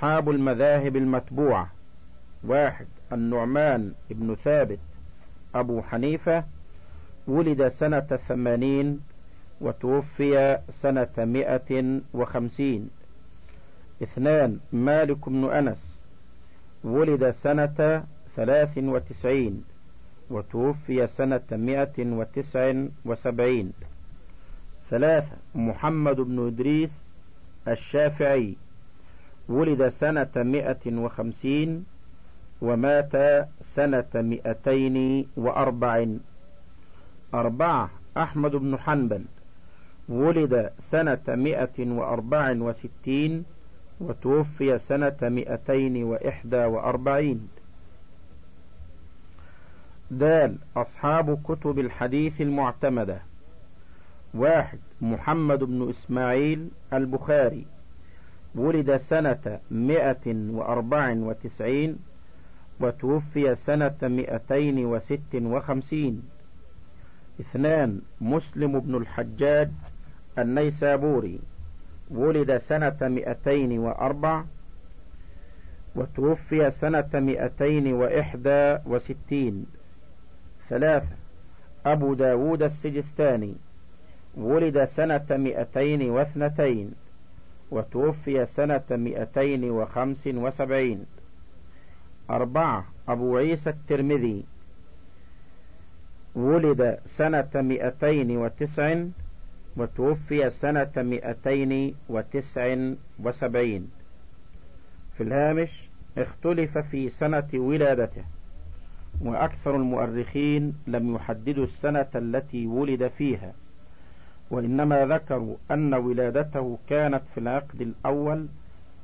أصحاب المذاهب المتبوعة. واحد النعمان بن ثابت. أبو حنيفة ولد سنة ثمانين وتوفي سنة مئة وخمسين. اثنان مالك بن أنس ولد سنة ثلاث وتسعين وتوفي سنة مئة وتسع وسبعين. ثلاثة محمد بن إدريس الشافعي ولد سنة مئة وخمسين ومات سنة مئتين وأربع أربعة أحمد بن حنبل. ولد سنة مئة وأربع وستين وتوفي سنة مئتين وإحدى وأربعين. دال أصحاب كتب الحديث المعتمدة. واحد محمد بن إسماعيل البخاري. ولد سنة مئة وأربع وتسعين وتوفي سنة مئتين وست وخمسين. اثنان مسلم بن الحجاج النيسابوري ولد سنة مئتين وأربع وتوفي سنة مئتين وإحدى وستين. ثلاثة أبو داود السجستاني ولد سنة مئتين واثنتين. وتوفي سنة مئتين وخمس وسبعين. أربعة أبو عيسى الترمذي. ولد سنة مئتين وتسع وتوفي سنة مئتين وتسع وسبعين. في الهامش اختلف في سنة ولادته وأكثر المؤرخين لم يحددوا السنة التي ولد فيها. وإنما ذكروا أن ولادته كانت في العقد الأول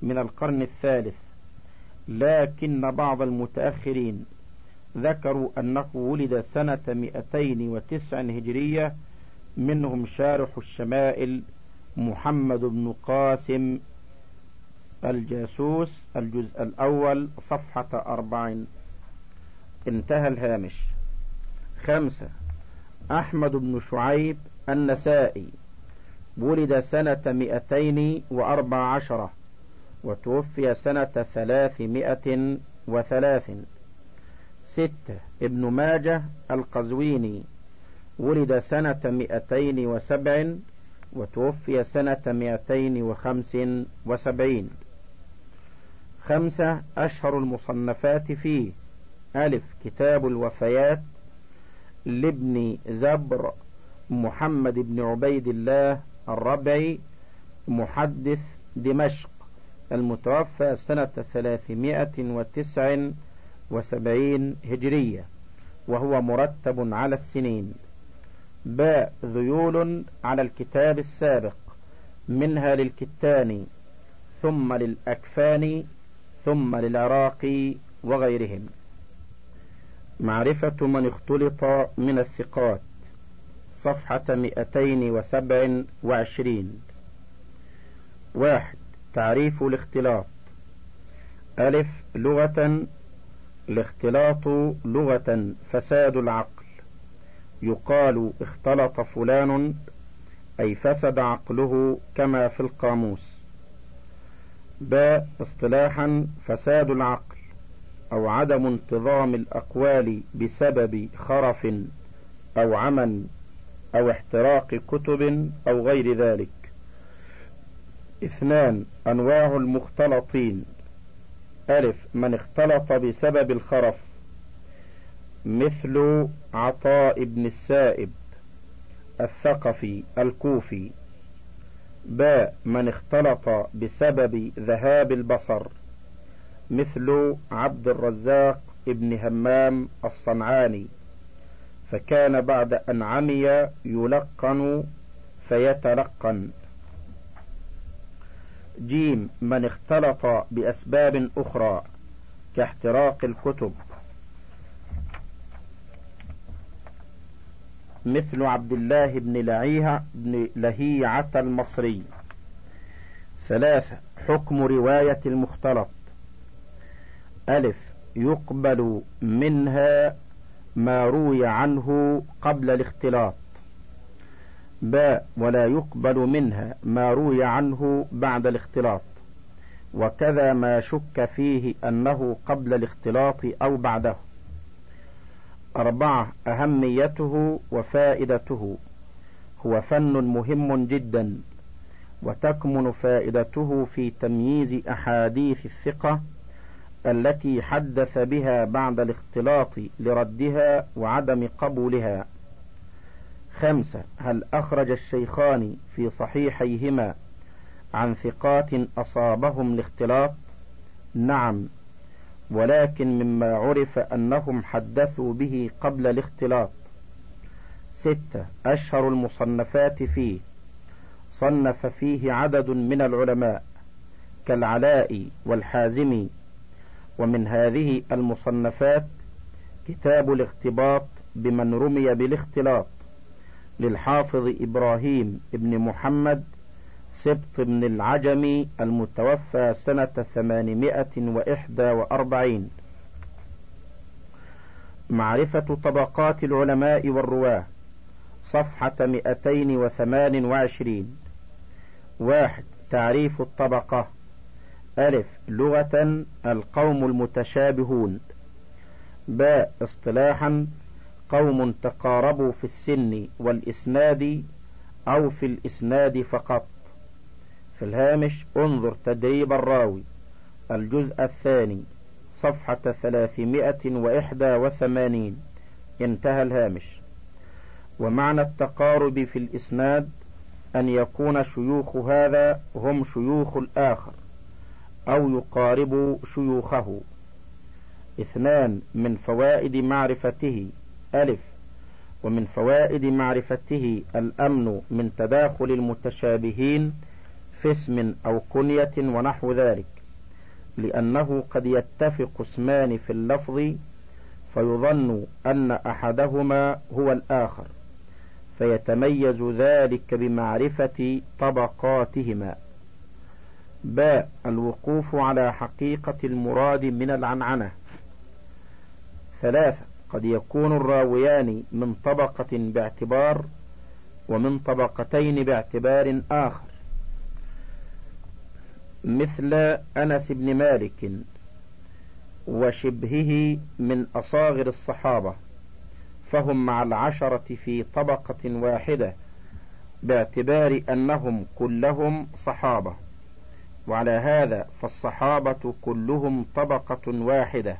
من القرن الثالث لكن بعض المتأخرين ذكروا أنه ولد سنة مئتين وتسع هجرية منهم شارح الشمائل محمد بن قاسم الجاسوس الجزء الأول صفحة أربعين. انتهى الهامش. خمسة أحمد بن شعيب النسائي. ولد سنة مئتين وأربع عشرة وتوفي سنة ثلاثمائة وثلاث. ستة ابن ماجه القزويني. ولد سنة مئتين وسبع وتوفي سنة مئتين وخمس وسبعين. خمسة أشهر المصنفات فيه. ألف كتاب الوفيات لابن زبر محمد بن عبيد الله الربعي محدث دمشق المتوفى سنة ثلاثمائة وتسع وسبعين هجرية وهو مرتب على السنين. باء ذيول على الكتاب السابق منها للكتاني ثم للأكفاني ثم للعراقي وغيرهم. معرفة من اختلط من الثقات. صفحة مئتين وسبع وعشرين. واحد تعريف الاختلاط. ألف لغة. الاختلاط لغة فساد العقل. يقال اختلط فلان أي فسد عقله كما في القاموس. باء اصطلاحا فساد العقل أو عدم انتظام الأقوال بسبب خرف أو عمى أو احتراق كتب أو غير ذلك. اثنان أنواع المختلطين. ألف من اختلط بسبب الخرف. مثل عطاء بن السائب الثقفي الكوفي. باء من اختلط بسبب ذهاب البصر. مثل عبد الرزاق ابن همام الصنعاني. فكان بعد أن عمي يلقن فيتلقن. جيم من اختلط بأسباب أخرى كاحتراق الكتب. مثل عبد الله بن لعيها بن لهيعة المصري. ثلاثة حكم رواية المختلط. ألف يقبل منها ما روي عنه قبل الاختلاط. باء ولا يقبل منها ما روي عنه بعد الاختلاط. وكذا ما شك فيه أنه قبل الاختلاط أو بعده. أربعة أهميته وفائدته. هو فن مهم جدا. وتكمن فائدته في تمييز أحاديث الثقة التي حدث بها بعد الاختلاط لردها وعدم قبولها. خمسة هل أخرج الشيخان في صحيحيهما عن ثقات أصابهم الاختلاط نعم ولكن مما عرف أنهم حدثوا به قبل الاختلاط. ستة أشهر المصنفات فيه. صنف فيه عدد من العلماء كالعلاء والحازمي ومن هذه المصنفات كتاب الاختباط بمن رمي بالاختلاط للحافظ إبراهيم بن محمد سبط بن العجمي المتوفى سنة ثمانمائة وإحدى وأربعين. معرفة طبقات العلماء والرواة صفحة مئتين وثمان وعشرين. واحد تعريف الطبقة. ألف لغة القوم المتشابهون. باء اصطلاحا قوم تقاربوا في السن والإسناد أو في الإسناد فقط. في الهامش انظر تدريب الراوي. الجزء الثاني صفحة ثلاثمائة وإحدى وثمانين. انتهى الهامش. ومعنى التقارب في الإسناد أن يكون شيوخ هذا هم شيوخ الآخر. أو يقارب شيوخه. اثنان من فوائد معرفته. ألف. ومن فوائد معرفته الأمن من تداخل المتشابهين في اسم أو كنية ونحو ذلك. لأنه قد يتفق اسمان في اللفظ فيظن أن أحدهما هو الآخر. فيتميز ذلك بمعرفة طبقاتهما. باء الوقوف على حقيقة المراد من العنعنة. ثلاثة قد يكون الراويان من طبقة باعتبار ومن طبقتين باعتبار آخر. مثل أنس بن مالك وشبهه من أصاغر الصحابة فهم مع العشرة في طبقة واحدة باعتبار أنهم كلهم صحابة. وعلى هذا فالصحابة كلهم طبقة واحدة.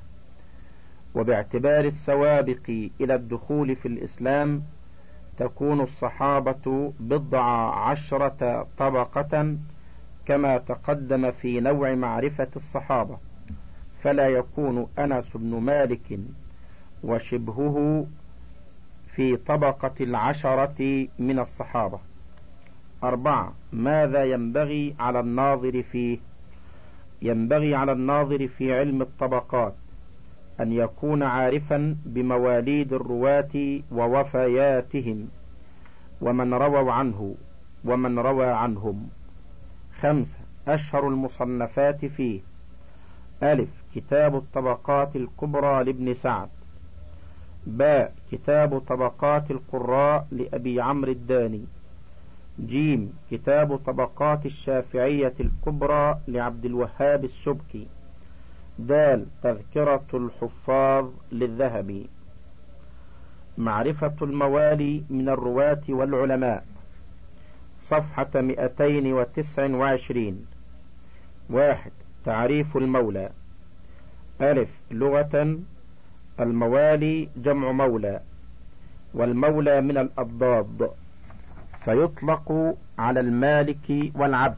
وباعتبار السوابق إلى الدخول في الإسلام تكون الصحابة بضع عشرة طبقة كما تقدم في نوع معرفة الصحابة. فلا يكون أنس بن مالك وشبهه في طبقة العشرة من الصحابة. أربعة. ماذا ينبغي على الناظر فيه ينبغي على الناظر في علم الطبقات أن يكون عارفا بمواليد الرواة ووفياتهم ومن رووا عنه ومن روى عنهم. خمسة. أشهر المصنفات فيه. ألف. كتاب الطبقات الكبرى لابن سعد. باء. كتاب طبقات القراء لأبي عمرو الداني. جيم كتاب طبقات الشافعية الكبرى لعبد الوهاب السبكي. دال تذكرة الحفاظ للذهبي. معرفة الموالي من الرواة والعلماء. صفحة مئتين وتسع وعشرين. واحد تعريف المولى. ألف لغة. الموالي جمع مولى. والمولى من الأضداد. فيطلق على المالك والعبد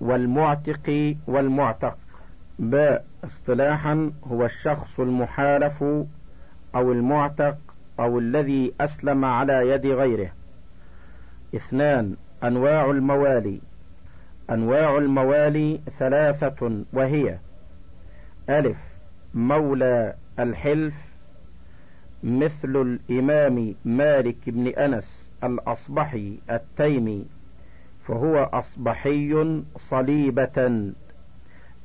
والمعتق والمعتق. باء اصطلاحا هو الشخص المحالف أو المعتق أو الذي أسلم على يد غيره. اثنان أنواع الموالي. أنواع الموالي ثلاثة وهي ألف مولى الحلف. مثل الإمام مالك بن أنس. الأصبحي التيمي فهو أصبحي صليبة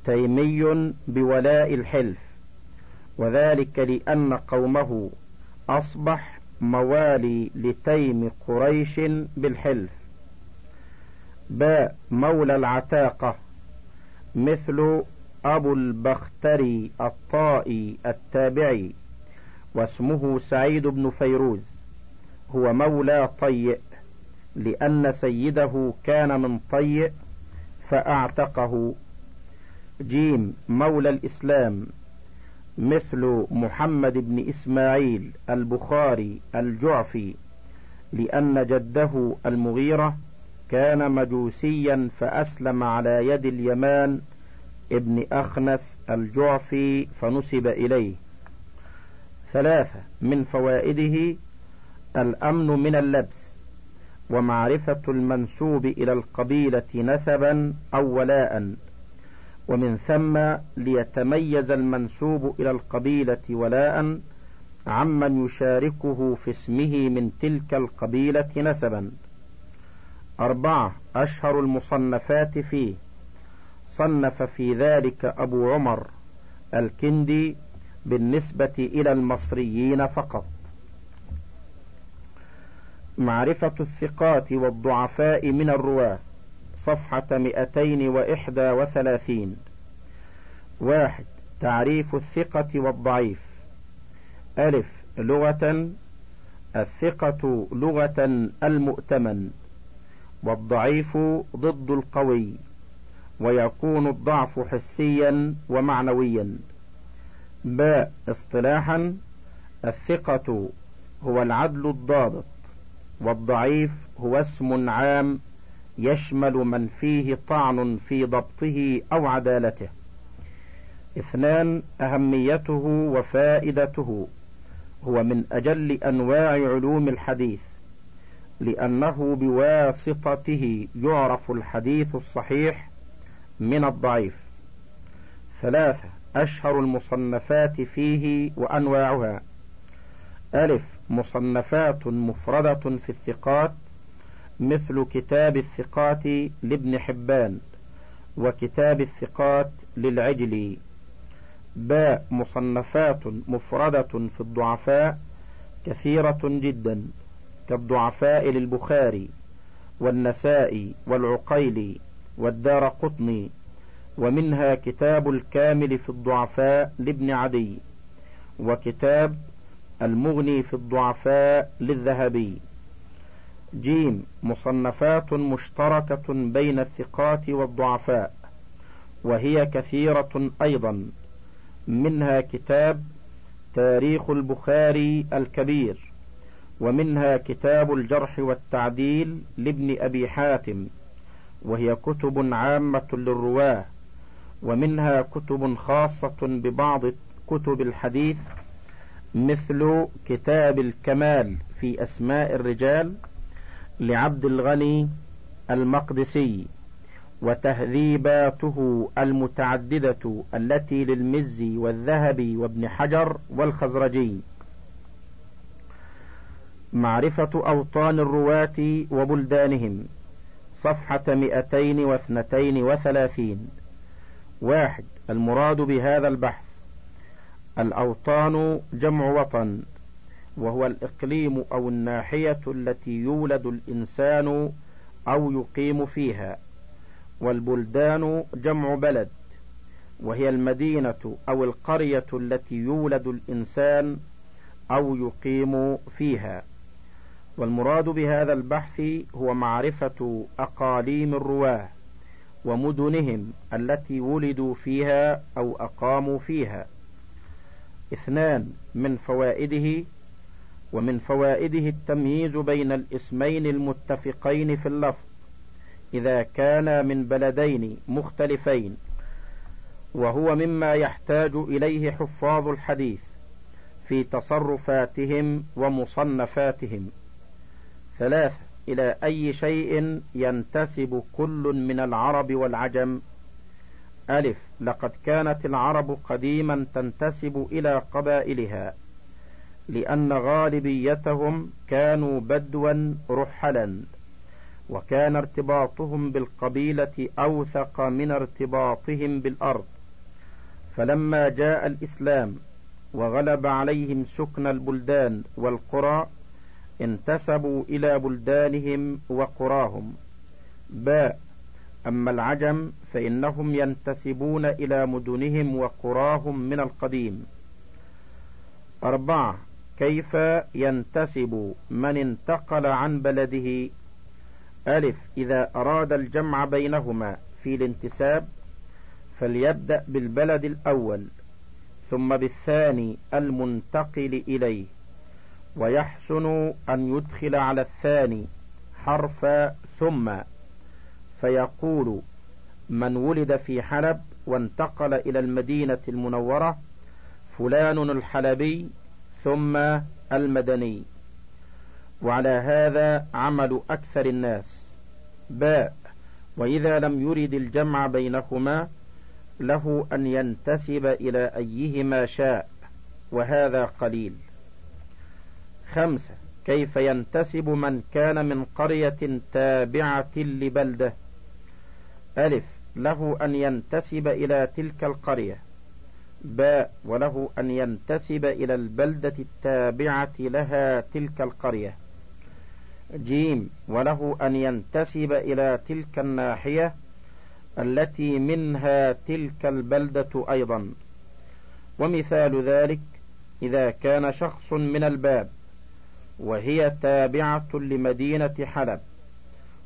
تيمي بولاء الحلف وذلك لأن قومه أصبح موالي لتيم قريش بالحلف. باء مولى العتاقة مثل أبو البختري الطائي التابعي واسمه سعيد بن فيروز. هو مولى طيء لأن سيده كان من طيء فأعتقه. جيم مولى الإسلام مثل محمد بن إسماعيل البخاري الجعفي لأن جده المغيرة كان مجوسيا فأسلم على يد اليمان ابن أخنس الجعفي فنسب إليه. ثلاثة من فوائده الأمن من اللبس ومعرفة المنسوب إلى القبيلة نسبا أو ولاء ومن ثم ليتميز المنسوب إلى القبيلة ولاء عمن يشاركه في اسمه من تلك القبيلة نسبا. أربعة أشهر المصنفات فيه. صنف في ذلك أبو عمر الكندي بالنسبة إلى المصريين فقط. معرفة الثقات والضعفاء من الرواة صفحة مئتين وإحدى وثلاثين. واحد تعريف الثقة والضعيف. ألف لغة الثقة لغة المؤتمن. والضعيف ضد القوي ويكون الضعف حسيا ومعنويا. باء اصطلاحا الثقة هو العدل الضابط. والضعيف هو اسم عام يشمل من فيه طعن في ضبطه أو عدالته. اثنان أهميته وفائدته. هو من أجل أنواع علوم الحديث لأنه بواسطته يعرف الحديث الصحيح من الضعيف. ثلاثة أشهر المصنفات فيه وأنواعها. ألف مصنفات مفردة في الثقات مثل كتاب الثقات لابن حبان وكتاب الثقات للعجلي باء مصنفات مفردة في الضعفاء كثيرة جدا كالضعفاء للبخاري والنسائي والعقيلي والدار قطني ومنها كتاب الكامل في الضعفاء لابن عدي وكتاب المغني في الضعفاء للذهبي. جيم مصنفات مشتركة بين الثقات والضعفاء وهي كثيرة أيضا. منها كتاب تاريخ البخاري الكبير ومنها كتاب الجرح والتعديل لابن أبي حاتم وهي كتب عامة للرواة ومنها كتب خاصة ببعض كتب الحديث مثل كتاب الكمال في أسماء الرجال لعبد الغني المقدسي وتهذيباته المتعددة التي للمزي والذهبي وابن حجر والخزرجي. معرفة أوطان الرواة وبلدانهم صفحة مئتين واثنتين وثلاثين. واحد المراد بهذا البحث الأوطان جمع وطن وهو الإقليم أو الناحية التي يولد الإنسان أو يقيم فيها والبلدان جمع بلد وهي المدينة أو القرية التي يولد الإنسان أو يقيم فيها. والمراد بهذا البحث هو معرفة أقاليم الرواة ومدنهم التي ولدوا فيها أو أقاموا فيها. اثنان من فوائده ومن فوائده التمييز بين الاسمين المتفقين في اللفظ إذا كانا من بلدين مختلفين وهو مما يحتاج إليه حفاظ الحديث في تصرفاتهم ومصنفاتهم. ثلاثة إلى أي شيء ينتسب كل من العرب والعجم ألف. لقد كانت العرب قديما تنتسب إلى قبائلها لأن غالبيتهم كانوا بدوا رحلا وكان ارتباطهم بالقبيلة أوثق من ارتباطهم بالأرض. فلما جاء الإسلام وغلب عليهم سكن البلدان والقرى انتسبوا إلى بلدانهم وقراهم. باء. أما العجم فإنهم ينتسبون إلى مدنهم وقراهم من القديم. أربعة كيف ينتسب من انتقل عن بلده؟ ألف إذا أراد الجمع بينهما في الانتساب فليبدأ بالبلد الأول ثم بالثاني المنتقل إليه ويحسن أن يدخل على الثاني حرف ثم. فيقول من ولد في حلب وانتقل إلى المدينة المنورة فلان الحلبي ثم المدني. وعلى هذا عمل أكثر الناس. باء وإذا لم يرد الجمع بينهما له أن ينتسب إلى أيهما شاء وهذا قليل. خمسة كيف ينتسب من كان من قرية تابعة لبلدة؟ ألف. له أن ينتسب إلى تلك القرية. باء وله أن ينتسب إلى البلدة التابعة لها تلك القرية. جيم وله أن ينتسب إلى تلك الناحية التي منها تلك البلدة أيضا. ومثال ذلك إذا كان شخص من الباب وهي تابعة لمدينة حلب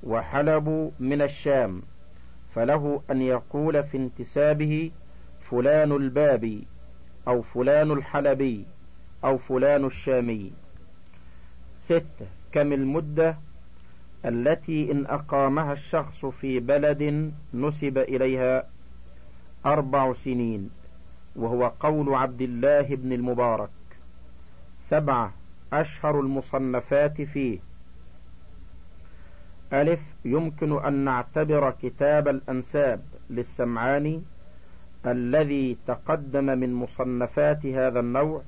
وحلب من الشام. فله أن يقول في انتسابه فلان البابي أو فلان الحلبي أو فلان الشامي. ستة كم المدة التي إن أقامها الشخص في بلد نسب إليها؟ أربع سنين. وهو قول عبد الله بن المبارك. سبعة أشهر المصنفات فيه. ألف يمكن أن نعتبر كتاب الأنساب للسمعاني الذي تقدم من مصنفات هذا النوع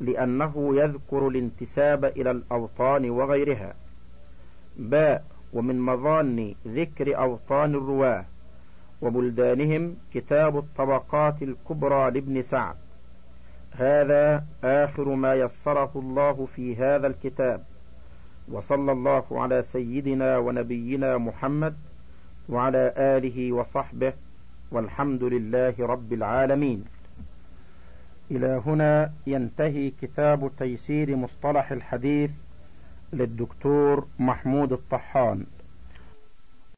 لأنه يذكر الانتساب إلى الأوطان وغيرها. باء ومن مظان ذكر أوطان الرواة وبلدانهم كتاب الطبقات الكبرى لابن سعد. هذا آخر ما يسره الله في هذا الكتاب. وصلى الله على سيدنا ونبينا محمد وعلى آله وصحبه والحمد لله رب العالمين. إلى هنا ينتهي كتاب تيسير مصطلح الحديث للدكتور محمود الطحان.